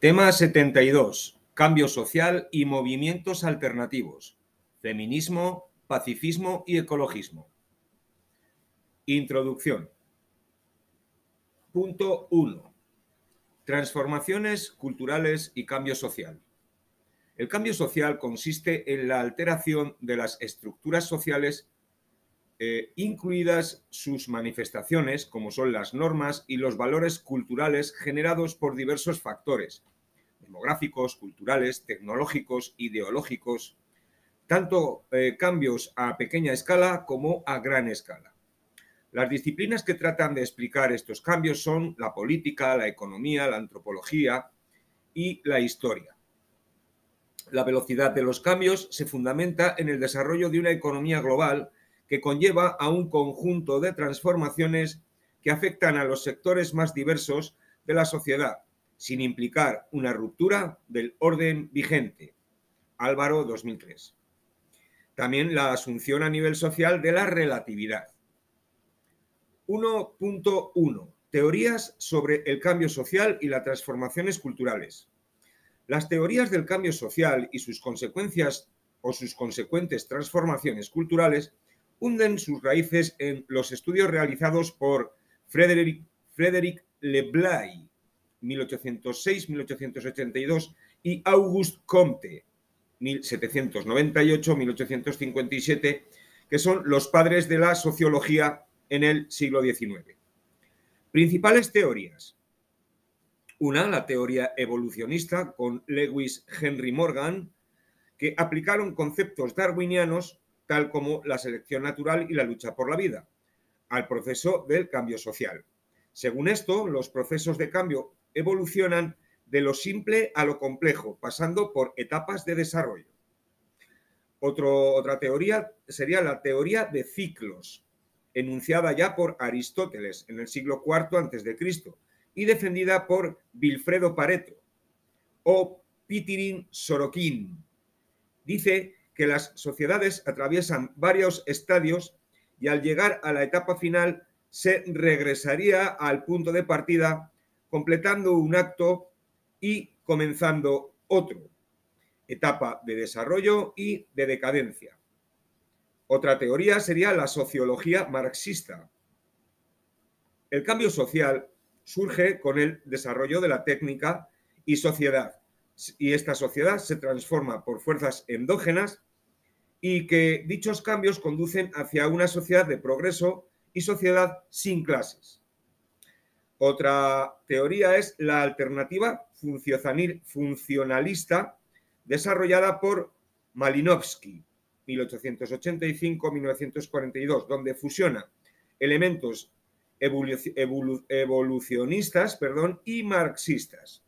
Tema 72. Cambio social y movimientos alternativos. Feminismo, pacifismo y ecologismo. Introducción. Punto 1. Transformaciones culturales y cambio social. El cambio social consiste en la alteración de las estructuras sociales, eh, incluidas sus manifestaciones, como son las normas y los valores culturales generados por diversos factores, demográficos, culturales, tecnológicos, ideológicos, tanto eh, cambios a pequeña escala como a gran escala. Las disciplinas que tratan de explicar estos cambios son la política, la economía, la antropología y la historia. La velocidad de los cambios se fundamenta en el desarrollo de una economía global que conlleva a un conjunto de transformaciones que afectan a los sectores más diversos de la sociedad, sin implicar una ruptura del orden vigente. Álvaro 2003 también la asunción a nivel social de la relatividad. 1.1. Teorías sobre el cambio social y las transformaciones culturales. Las teorías del cambio social y sus consecuencias o sus consecuentes transformaciones culturales hunden sus raíces en los estudios realizados por Frédéric, Frédéric Leblay, 1806-1882, y Auguste Comte, 1798-1857, que son los padres de la sociología en el siglo XIX. Principales teorías. Una, la teoría evolucionista con Lewis Henry Morgan, que aplicaron conceptos darwinianos tal como la selección natural y la lucha por la vida al proceso del cambio social. Según esto, los procesos de cambio evolucionan de lo simple a lo complejo, pasando por etapas de desarrollo. otra teoría sería la teoría de ciclos, enunciada ya por Aristóteles en el siglo IV a.C. y defendida por Vilfredo Pareto o Pitirin Sorokin. Dice que las sociedades atraviesan varios estadios y al llegar a la etapa final se regresaría al punto de partida completando un acto y comenzando otro, etapa de desarrollo y de decadencia. Otra teoría sería la sociología marxista. El cambio social surge con el desarrollo de la técnica y sociedad, y esta sociedad se transforma por fuerzas endógenas y que dichos cambios conducen hacia una sociedad de progreso y sociedad sin clases. Otra teoría es la alternativa funcionalista desarrollada por Malinowski, 1885-1942, donde fusiona elementos evolucionistas perdón, y marxistas.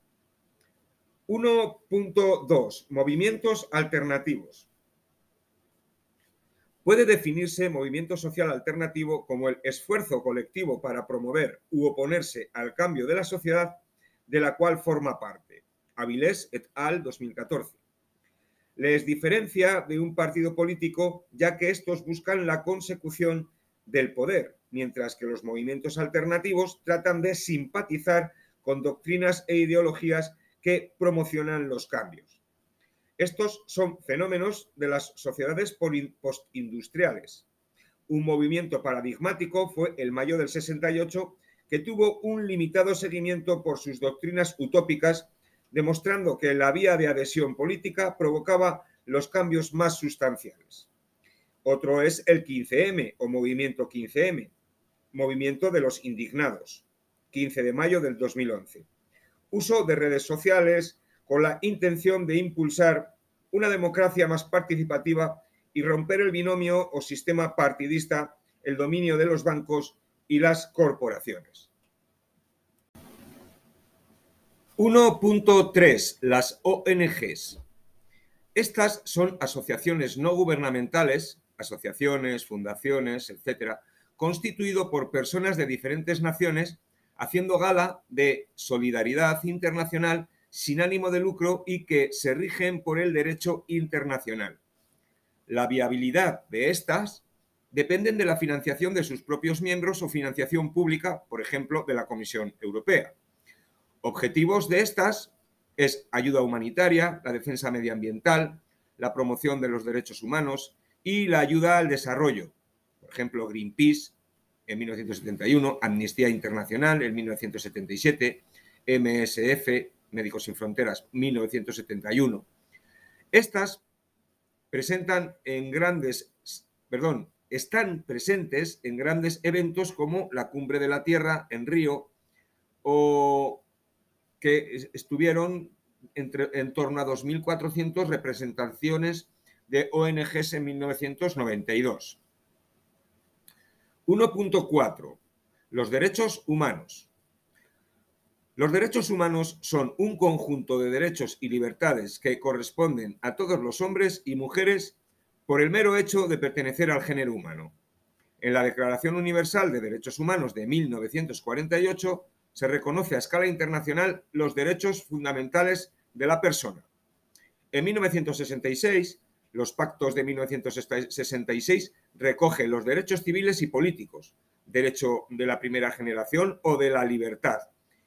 1.2. Movimientos alternativos puede definirse movimiento social alternativo como el esfuerzo colectivo para promover u oponerse al cambio de la sociedad de la cual forma parte. Avilés et al. 2014. Les diferencia de un partido político ya que estos buscan la consecución del poder, mientras que los movimientos alternativos tratan de simpatizar con doctrinas e ideologías que promocionan los cambios. Estos son fenómenos de las sociedades postindustriales. Un movimiento paradigmático fue el Mayo del 68, que tuvo un limitado seguimiento por sus doctrinas utópicas, demostrando que la vía de adhesión política provocaba los cambios más sustanciales. Otro es el 15M o movimiento 15M, movimiento de los indignados, 15 de mayo del 2011. Uso de redes sociales, con la intención de impulsar una democracia más participativa y romper el binomio o sistema partidista, el dominio de los bancos y las corporaciones. 1.3. Las ONGs. Estas son asociaciones no gubernamentales, asociaciones, fundaciones, etcétera, constituido por personas de diferentes naciones haciendo gala de solidaridad internacional sin ánimo de lucro y que se rigen por el derecho internacional. La viabilidad de estas dependen de la financiación de sus propios miembros o financiación pública, por ejemplo, de la Comisión Europea. Objetivos de estas es ayuda humanitaria, la defensa medioambiental, la promoción de los derechos humanos y la ayuda al desarrollo. Por ejemplo, Greenpeace en 1971, Amnistía Internacional en 1977, MSF, Médicos Sin Fronteras, 1971. Estas presentan en grandes, perdón, están presentes en grandes eventos como la Cumbre de la Tierra en Río o que estuvieron entre, en torno a 2.400 representaciones de ONGs en 1992. 1.4. Los derechos humanos. Los derechos humanos son un conjunto de derechos y libertades que corresponden a todos los hombres y mujeres por el mero hecho de pertenecer al género humano. En la Declaración Universal de Derechos Humanos de 1948 se reconoce a escala internacional los derechos fundamentales de la persona. En 1966, los pactos de 1966 recogen los derechos civiles y políticos, derecho de la primera generación o de la libertad,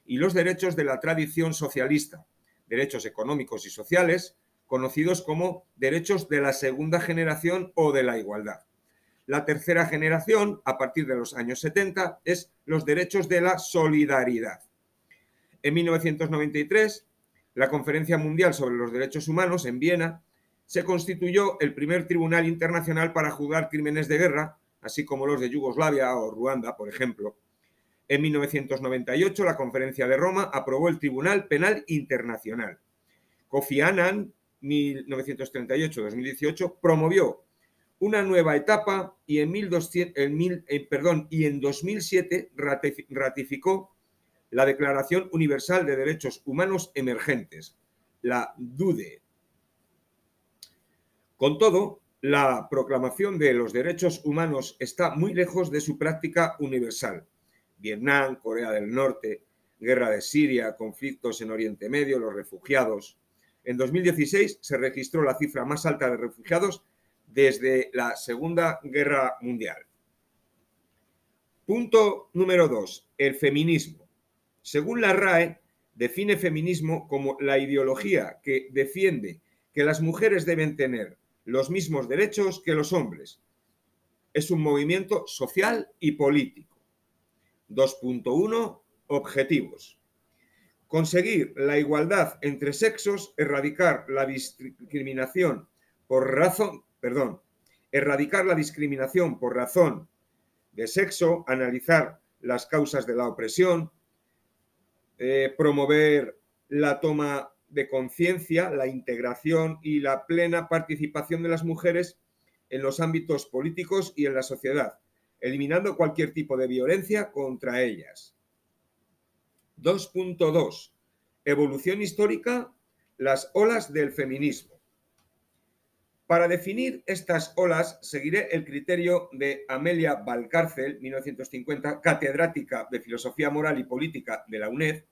y los derechos de la tradición socialista, derechos económicos y sociales, conocidos como derechos de la segunda generación o de la igualdad. La tercera generación, a partir de los años 70, es los derechos de la solidaridad. En 1993, la Conferencia Mundial sobre los Derechos Humanos en Viena se constituyó el primer tribunal internacional para juzgar crímenes de guerra, así como los de Yugoslavia o Ruanda, por ejemplo. En 1998, la Conferencia de Roma aprobó el Tribunal Penal Internacional. Kofi Annan, 1938-2018, promovió una nueva etapa y en, 1200, eh, perdón, y en 2007 ratificó la Declaración Universal de Derechos Humanos Emergentes, la DUDE. Con todo, la proclamación de los derechos humanos está muy lejos de su práctica universal. Vietnam, Corea del Norte, guerra de Siria, conflictos en Oriente Medio, los refugiados. En 2016 se registró la cifra más alta de refugiados desde la Segunda Guerra Mundial. Punto número dos, el feminismo. Según la RAE, define feminismo como la ideología que defiende que las mujeres deben tener los mismos derechos que los hombres. Es un movimiento social y político. 2.1. Objetivos. Conseguir la igualdad entre sexos, erradicar la discriminación por razón, perdón, erradicar la discriminación por razón de sexo, analizar las causas de la opresión, eh, promover la toma de conciencia, la integración y la plena participación de las mujeres en los ámbitos políticos y en la sociedad, eliminando cualquier tipo de violencia contra ellas. 2.2. Evolución histórica, las olas del feminismo. Para definir estas olas, seguiré el criterio de Amelia Valcárcel, 1950, catedrática de Filosofía Moral y Política de la UNED,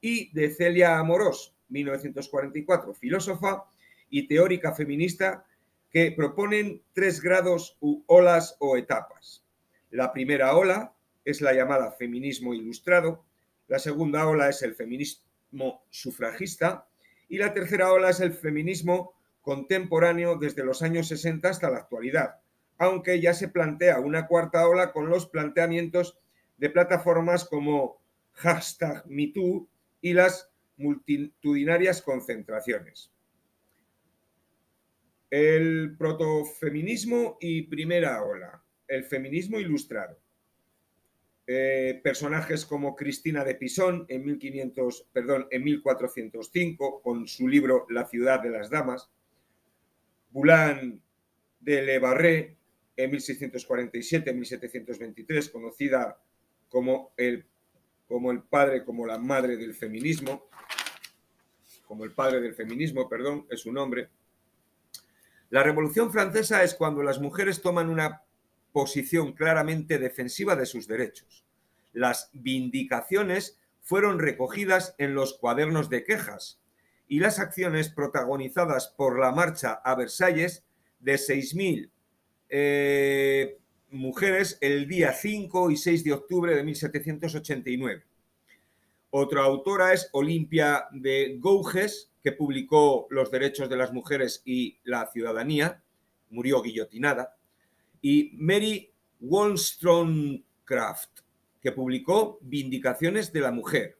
y de Celia Amorós, 1944, filósofa y teórica feminista que proponen tres grados u olas o etapas. La primera ola es la llamada feminismo ilustrado, la segunda ola es el feminismo sufragista y la tercera ola es el feminismo contemporáneo desde los años 60 hasta la actualidad, aunque ya se plantea una cuarta ola con los planteamientos de plataformas como hashtag MeToo y las multitudinarias concentraciones. El protofeminismo y primera ola, el feminismo ilustrado. Eh, personajes como Cristina de Pisón en 1500, perdón, en 1405 con su libro La ciudad de las damas, Boulin de Le Barré en 1647-1723, conocida como el, como el padre, como la madre del feminismo, como el padre del feminismo, perdón, es su nombre. La Revolución Francesa es cuando las mujeres toman una posición claramente defensiva de sus derechos. Las vindicaciones fueron recogidas en los cuadernos de quejas, y las acciones protagonizadas por la marcha a Versalles de 6.000 eh, mujeres el día 5 y 6 de octubre de 1789. Otra autora es Olimpia de Gouges, que publicó Los derechos de las mujeres y la ciudadanía, murió guillotinada, y Mary Wollstonecraft, que publicó Vindicaciones de la mujer.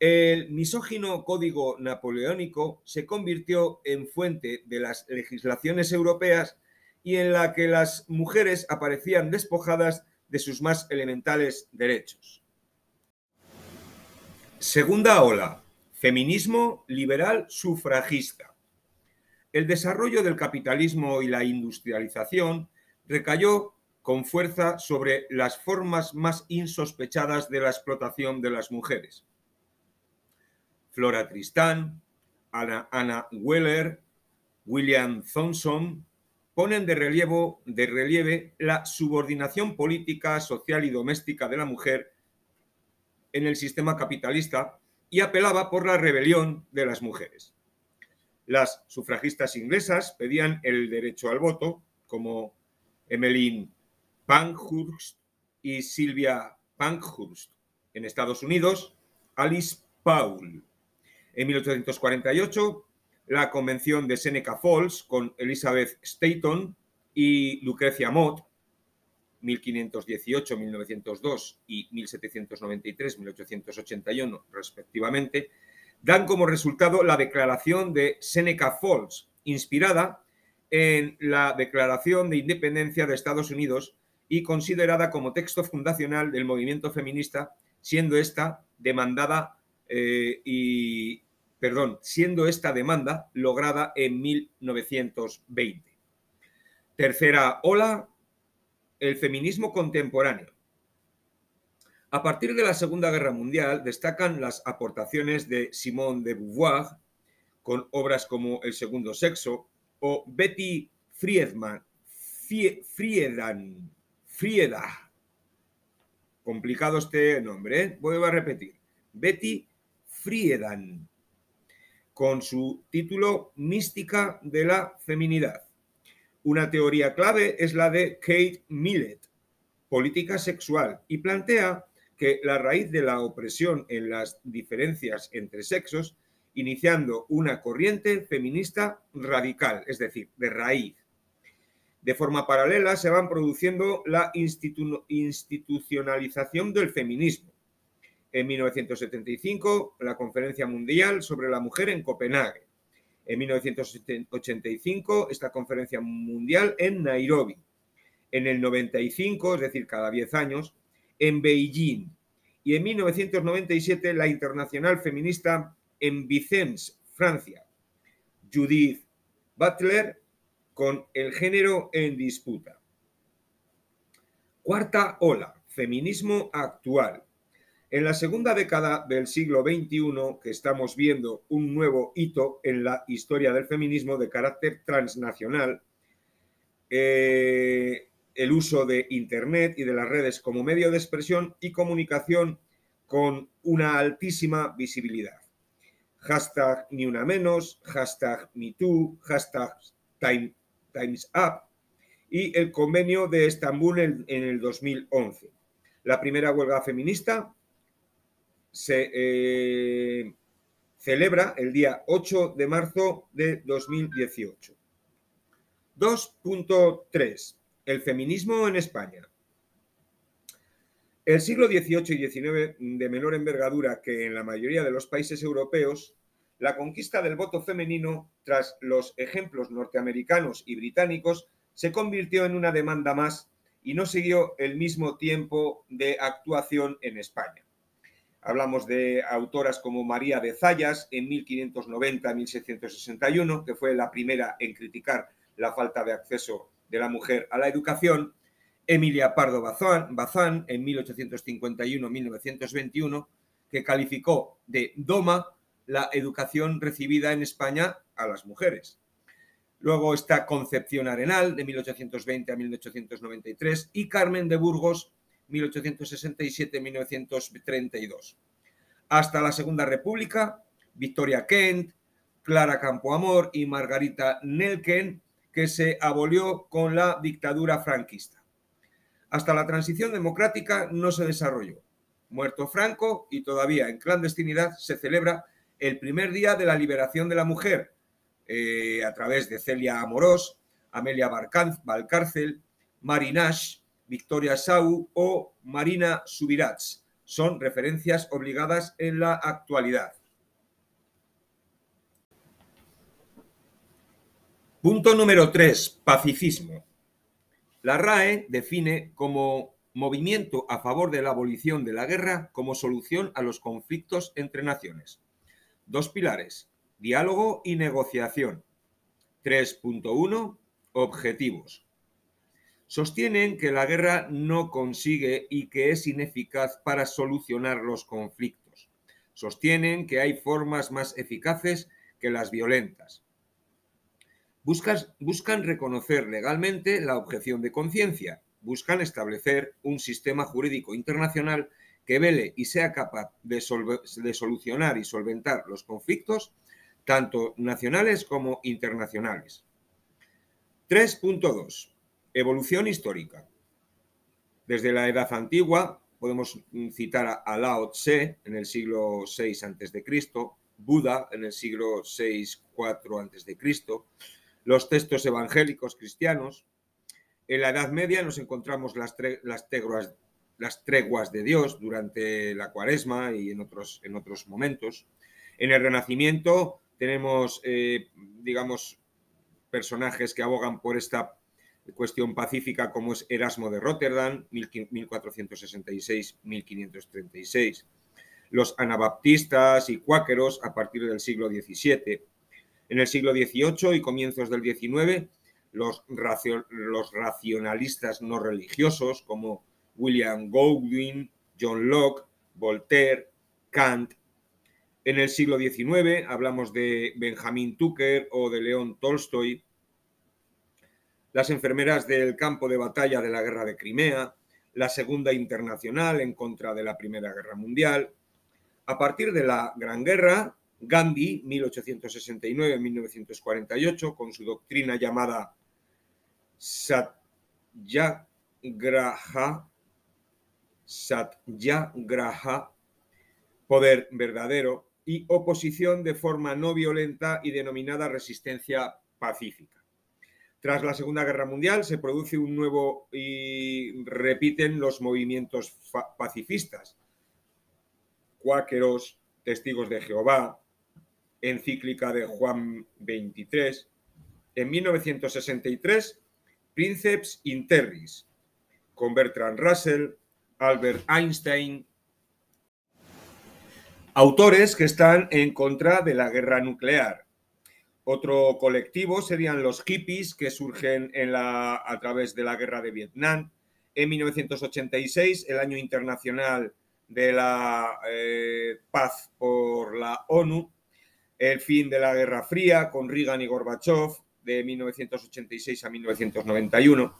El misógino código napoleónico se convirtió en fuente de las legislaciones europeas y en la que las mujeres aparecían despojadas de sus más elementales derechos. Segunda ola, feminismo liberal sufragista. El desarrollo del capitalismo y la industrialización recayó con fuerza sobre las formas más insospechadas de la explotación de las mujeres. Flora Tristán, Anna, Weller, William Thompson ponen de, de relieve la subordinación política, social y doméstica de la mujer en el sistema capitalista y apelaba por la rebelión de las mujeres. Las sufragistas inglesas pedían el derecho al voto, como Emmeline Pankhurst y Sylvia Pankhurst. En Estados Unidos, Alice Paul. En 1848, la Convención de Seneca Falls con Elizabeth Staton y Lucrecia Mott, 1518-1902 y 1793-1881 respectivamente, dan como resultado la Declaración de Seneca Falls, inspirada en la Declaración de Independencia de Estados Unidos y considerada como texto fundacional del movimiento feminista, siendo esta demandada eh, y, perdón, siendo esta demanda lograda en 1920. Tercera ola, el feminismo contemporáneo. A partir de la Segunda Guerra Mundial destacan las aportaciones de Simone de Beauvoir con obras como El segundo sexo o Betty Friedman, Friedan, Frieda. Complicado este nombre, ¿eh? Vuelvo a repetir. Betty Friedan, con su título Mística de la Feminidad. Una teoría clave es la de Kate Millett, política sexual, y plantea que la raíz de la opresión en las diferencias entre sexos, iniciando una corriente feminista radical, es decir, de raíz. De forma paralela se van produciendo la institucionalización del feminismo. En 1975, la Conferencia Mundial sobre la Mujer en Copenhague. En 1985, esta Conferencia Mundial en Nairobi. En el 95, es decir, cada 10 años, en Beijing y en 1997 la Internacional Feminista en Vicence, Francia. Judith Butler con el género en disputa. Cuarta ola, feminismo actual. En la segunda década del siglo XXI, que estamos viendo un nuevo hito en la historia del feminismo de carácter transnacional, eh, el uso de Internet y de las redes como medio de expresión y comunicación con una altísima visibilidad. Hashtag ni una menos, hashtag MeToo, hashtag Times Up y el convenio de Estambul en, el 2011. La primera huelga feminista se eh, celebra el día 8 de marzo de 2018. 2.3 el feminismo en España. El siglo XVIII y XIX, de menor envergadura que en la mayoría de los países europeos, la conquista del voto femenino, tras los ejemplos norteamericanos y británicos, se convirtió en una demanda más y no siguió el mismo tiempo de actuación en España. Hablamos de autoras como María de Zayas en 1590-1661, que fue la primera en criticar la falta de acceso de la mujer a la educación, Emilia Pardo Bazán, en 1851-1921, que calificó de doma la educación recibida en España a las mujeres. Luego está Concepción Arenal, de 1820 a 1893, y Carmen de Burgos, 1867-1932. Hasta la Segunda República, Victoria Kent, Clara Campoamor y Margarita Nelken que se abolió con la dictadura franquista. Hasta la transición democrática no se desarrolló. muerto Franco y todavía en clandestinidad se celebra el primer día de la liberación de la mujer eh, a través de Celia Amorós, Amelia Valcárcel, Marinash, Victoria Sau o Marina Subirats. Son referencias obligadas en la actualidad. Punto número 3. Pacifismo. La RAE define como movimiento a favor de la abolición de la guerra como solución a los conflictos entre naciones. Dos pilares, diálogo y negociación. 3.1. Objetivos. Sostienen que la guerra no consigue y que es ineficaz para solucionar los conflictos. Sostienen que hay formas más eficaces que las violentas buscan reconocer legalmente la objeción de conciencia, buscan establecer un sistema jurídico internacional que vele y sea capaz de, solucionar y solventar los conflictos, tanto nacionales como internacionales. 3.2. Evolución histórica. Desde la Edad Antigua podemos citar a Lao Tse en el siglo VI a.C., Buda en el siglo VI-IV a.C., los textos evangélicos cristianos. En la Edad Media nos encontramos las, las, las treguas de Dios durante la cuaresma y en otros, en otros momentos. En el Renacimiento tenemos, eh, digamos, personajes que abogan por esta cuestión pacífica como es Erasmo de Rotterdam, 1466-1536, los anabaptistas y cuáqueros a partir del siglo XVII, en el siglo XVIII y comienzos del XIX, los, los racionalistas no religiosos como William Godwin, John Locke, Voltaire, Kant. En el siglo XIX hablamos de Benjamin Tucker o de León Tolstoy. Las enfermeras del campo de batalla de la Guerra de Crimea, la Segunda Internacional en contra de la Primera Guerra Mundial. A partir de la Gran Guerra, Gandhi, 1869-1948, con su doctrina llamada Satyagraha, Satyagraha, poder verdadero, y oposición de forma no violenta y denominada resistencia pacífica. Tras la Segunda Guerra Mundial se produce un nuevo y repiten los movimientos pacifistas. Cuáqueros, testigos de Jehová, encíclica de Juan XXIII. En 1963, Princeps Interris, con Bertrand Russell, Albert Einstein, autores que están en contra de la guerra nuclear. Otro colectivo serían los hippies que surgen a través de la guerra de Vietnam. En 1986, el año internacional de la eh, paz por la ONU, el fin de la Guerra Fría con Reagan y Gorbachev de 1986 a 1991.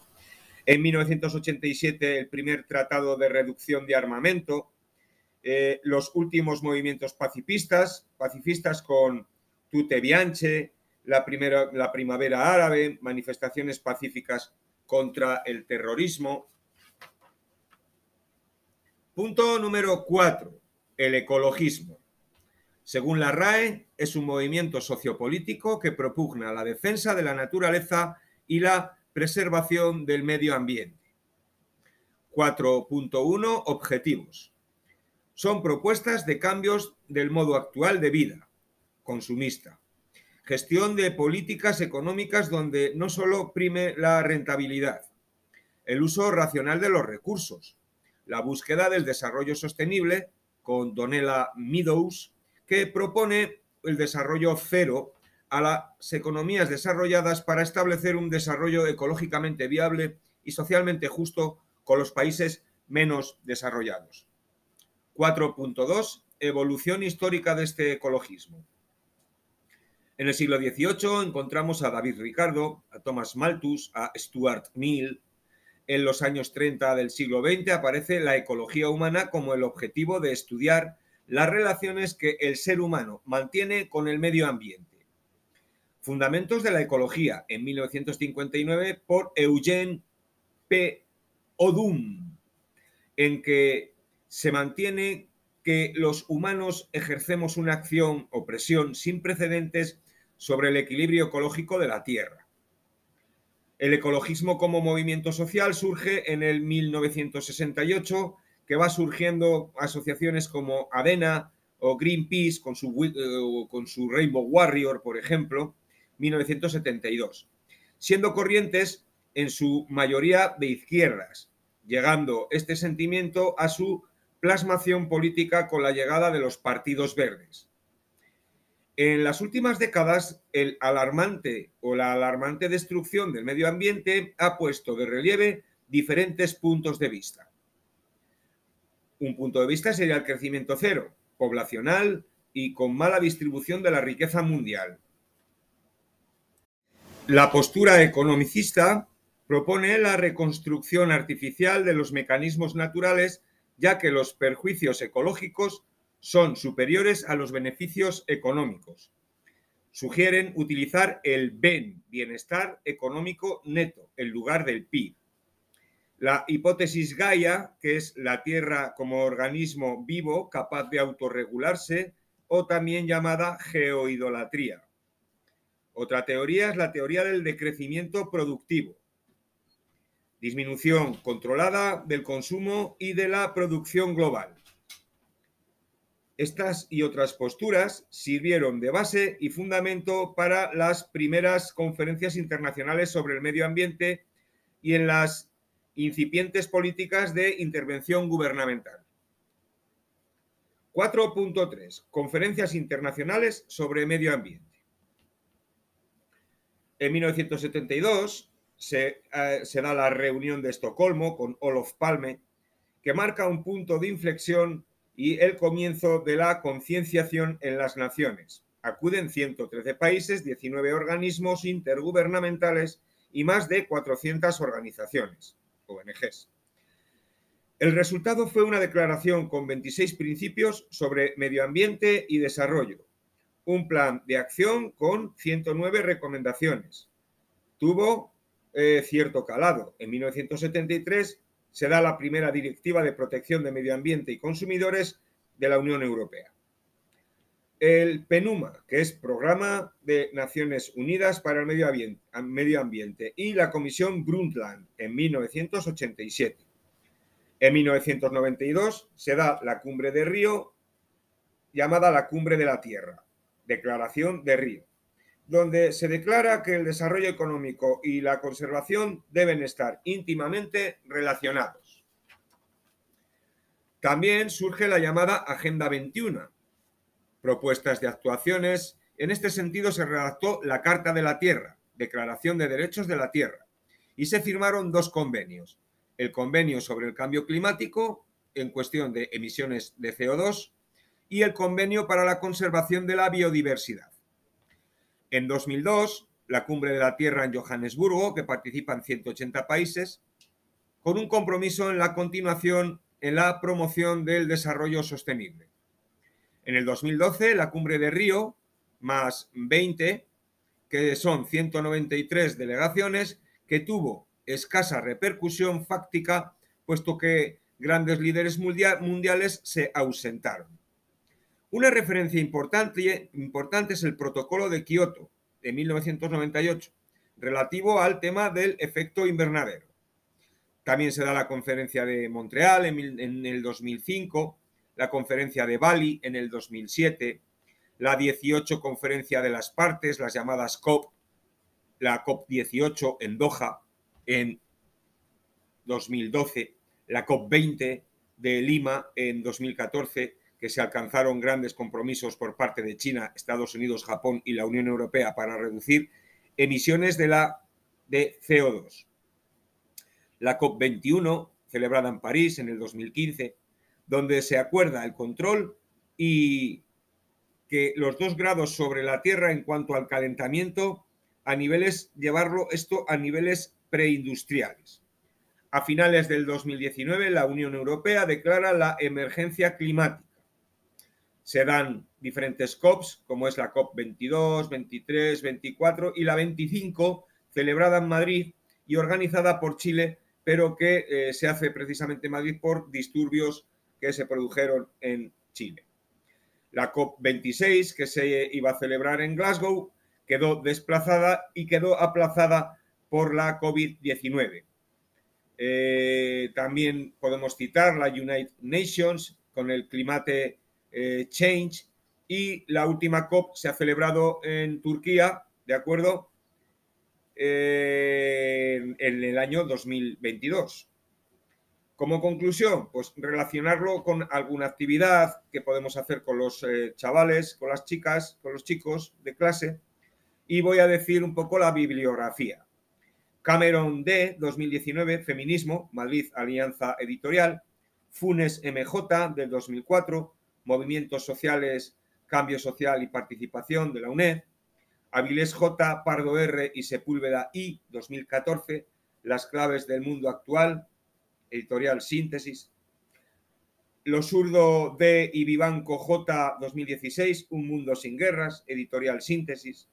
En 1987 el primer tratado de reducción de armamento. Eh, los últimos movimientos pacifistas, pacifistas con Tute Bianche, la, primera, la primavera árabe, manifestaciones pacíficas contra el terrorismo. Punto número cuatro, el ecologismo. Según la RAE, es un movimiento sociopolítico que propugna la defensa de la naturaleza y la preservación del medio ambiente. 4.1 Objetivos. Son propuestas de cambios del modo actual de vida, consumista. Gestión de políticas económicas donde no solo prime la rentabilidad, el uso racional de los recursos, la búsqueda del desarrollo sostenible con Donella Meadows que propone el desarrollo cero a las economías desarrolladas para establecer un desarrollo ecológicamente viable y socialmente justo con los países menos desarrollados. 4.2. Evolución histórica de este ecologismo. En el siglo XVIII encontramos a David Ricardo, a Thomas Malthus, a Stuart Mill. En los años 30 del siglo XX aparece la ecología humana como el objetivo de estudiar las relaciones que el ser humano mantiene con el medio ambiente. Fundamentos de la ecología en 1959 por Eugene P. Odum, en que se mantiene que los humanos ejercemos una acción o presión sin precedentes sobre el equilibrio ecológico de la Tierra. El ecologismo como movimiento social surge en el 1968, que va surgiendo asociaciones como ADENA o Greenpeace con su, eh, con su Rainbow Warrior, por ejemplo, 1972, siendo corrientes en su mayoría de izquierdas, llegando este sentimiento a su plasmación política con la llegada de los partidos verdes. En las últimas décadas, el alarmante o la alarmante destrucción del medio ambiente ha puesto de relieve diferentes puntos de vista. Un punto de vista sería el crecimiento cero, poblacional y con mala distribución de la riqueza mundial. La postura economicista propone la reconstrucción artificial de los mecanismos naturales, ya que los perjuicios ecológicos son superiores a los beneficios económicos. Sugieren utilizar el BEN, bienestar económico neto, en lugar del PIB. La hipótesis Gaia, que es la Tierra como organismo vivo capaz de autorregularse, o también llamada geoidolatría. Otra teoría es la teoría del decrecimiento productivo, disminución controlada del consumo y de la producción global. Estas y otras posturas sirvieron de base y fundamento para las primeras conferencias internacionales sobre el medio ambiente y en las incipientes políticas de intervención gubernamental. 4.3. Conferencias internacionales sobre medio ambiente. En 1972 se, eh, se, da la reunión de Estocolmo con Olof Palme, que marca un punto de inflexión y el comienzo de la concienciación en las naciones. Acuden 113 países, 19 organismos intergubernamentales y más de 400 organizaciones, ONGs. El resultado fue una declaración con 26 principios sobre medio ambiente y desarrollo, un plan de acción con 109 recomendaciones. Tuvo eh, cierto calado. En 1973 se da la primera directiva de protección de medio ambiente y consumidores de la Unión Europea. El PENUMA, que es Programa de Naciones Unidas para el Medio Ambiente, y la Comisión Brundtland en 1987. En 1992 se da la Cumbre de Río, llamada la Cumbre de la Tierra, Declaración de Río, donde se declara que el desarrollo económico y la conservación deben estar íntimamente relacionados. También surge la llamada Agenda 21, propuestas de actuaciones. En este sentido se redactó la Carta de la Tierra, Declaración de Derechos de la Tierra, y se firmaron dos convenios. El convenio sobre el cambio climático en cuestión de emisiones de CO2 y el convenio para la conservación de la biodiversidad. En 2002, la Cumbre de la Tierra en Johannesburgo, que participan 180 países, con un compromiso en la continuación en la promoción del desarrollo sostenible. En el 2012, la Cumbre de Río, más 20, que son 193 delegaciones, que tuvo escasa repercusión fáctica, puesto que grandes líderes mundiales se ausentaron. Una referencia importante, es el protocolo de Kioto de 1998, relativo al tema del efecto invernadero. También se da la conferencia de Montreal en, en el 2005, la conferencia de Bali en el 2007, la 18 conferencia de las partes, las llamadas COP, la COP 18 en Doha en 2012, la COP 20 de Lima en 2014 que se alcanzaron grandes compromisos por parte de China, Estados Unidos, Japón y la Unión Europea para reducir emisiones de, la, de CO2. La COP21, celebrada en París en el 2015, donde se acuerda el control y que los dos grados sobre la Tierra en cuanto al calentamiento, a niveles, llevarlo esto a niveles preindustriales. A finales del 2019, la Unión Europea declara la emergencia climática se dan diferentes COPs, como es la COP 22, 23, 24 y la 25, celebrada en Madrid y organizada por Chile, pero que eh, se hace precisamente en Madrid por disturbios que se produjeron en Chile. La COP26, que se iba a celebrar en Glasgow, quedó desplazada y quedó aplazada por la COVID-19. Eh, también podemos citar la United Nations con el Climate eh, Change y la última COP se ha celebrado en Turquía, ¿de acuerdo? Eh, en el año 2022. Como conclusión, pues relacionarlo con alguna actividad que podemos hacer con los chavales, con las chicas, con los chicos de clase. Y voy a decir un poco la bibliografía. Cameron D, 2019, Feminismo, Madrid Alianza Editorial, Funes MJ, del 2004, Movimientos Sociales, Cambio Social y Participación, de la UNED, Avilés J, Pardo R. y Sepúlveda I, 2014, Las claves del mundo actual, Editorial Síntesis, Los Urdo D. y Vivanco J, 2016, Un mundo sin guerras, Editorial Síntesis,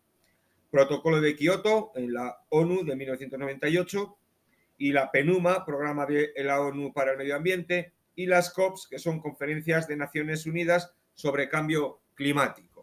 Protocolo de Kioto en la ONU de 1998 y la PENUMA, Programa de la ONU para el Medio Ambiente, y las COPs, que son conferencias de Naciones Unidas sobre cambio climático.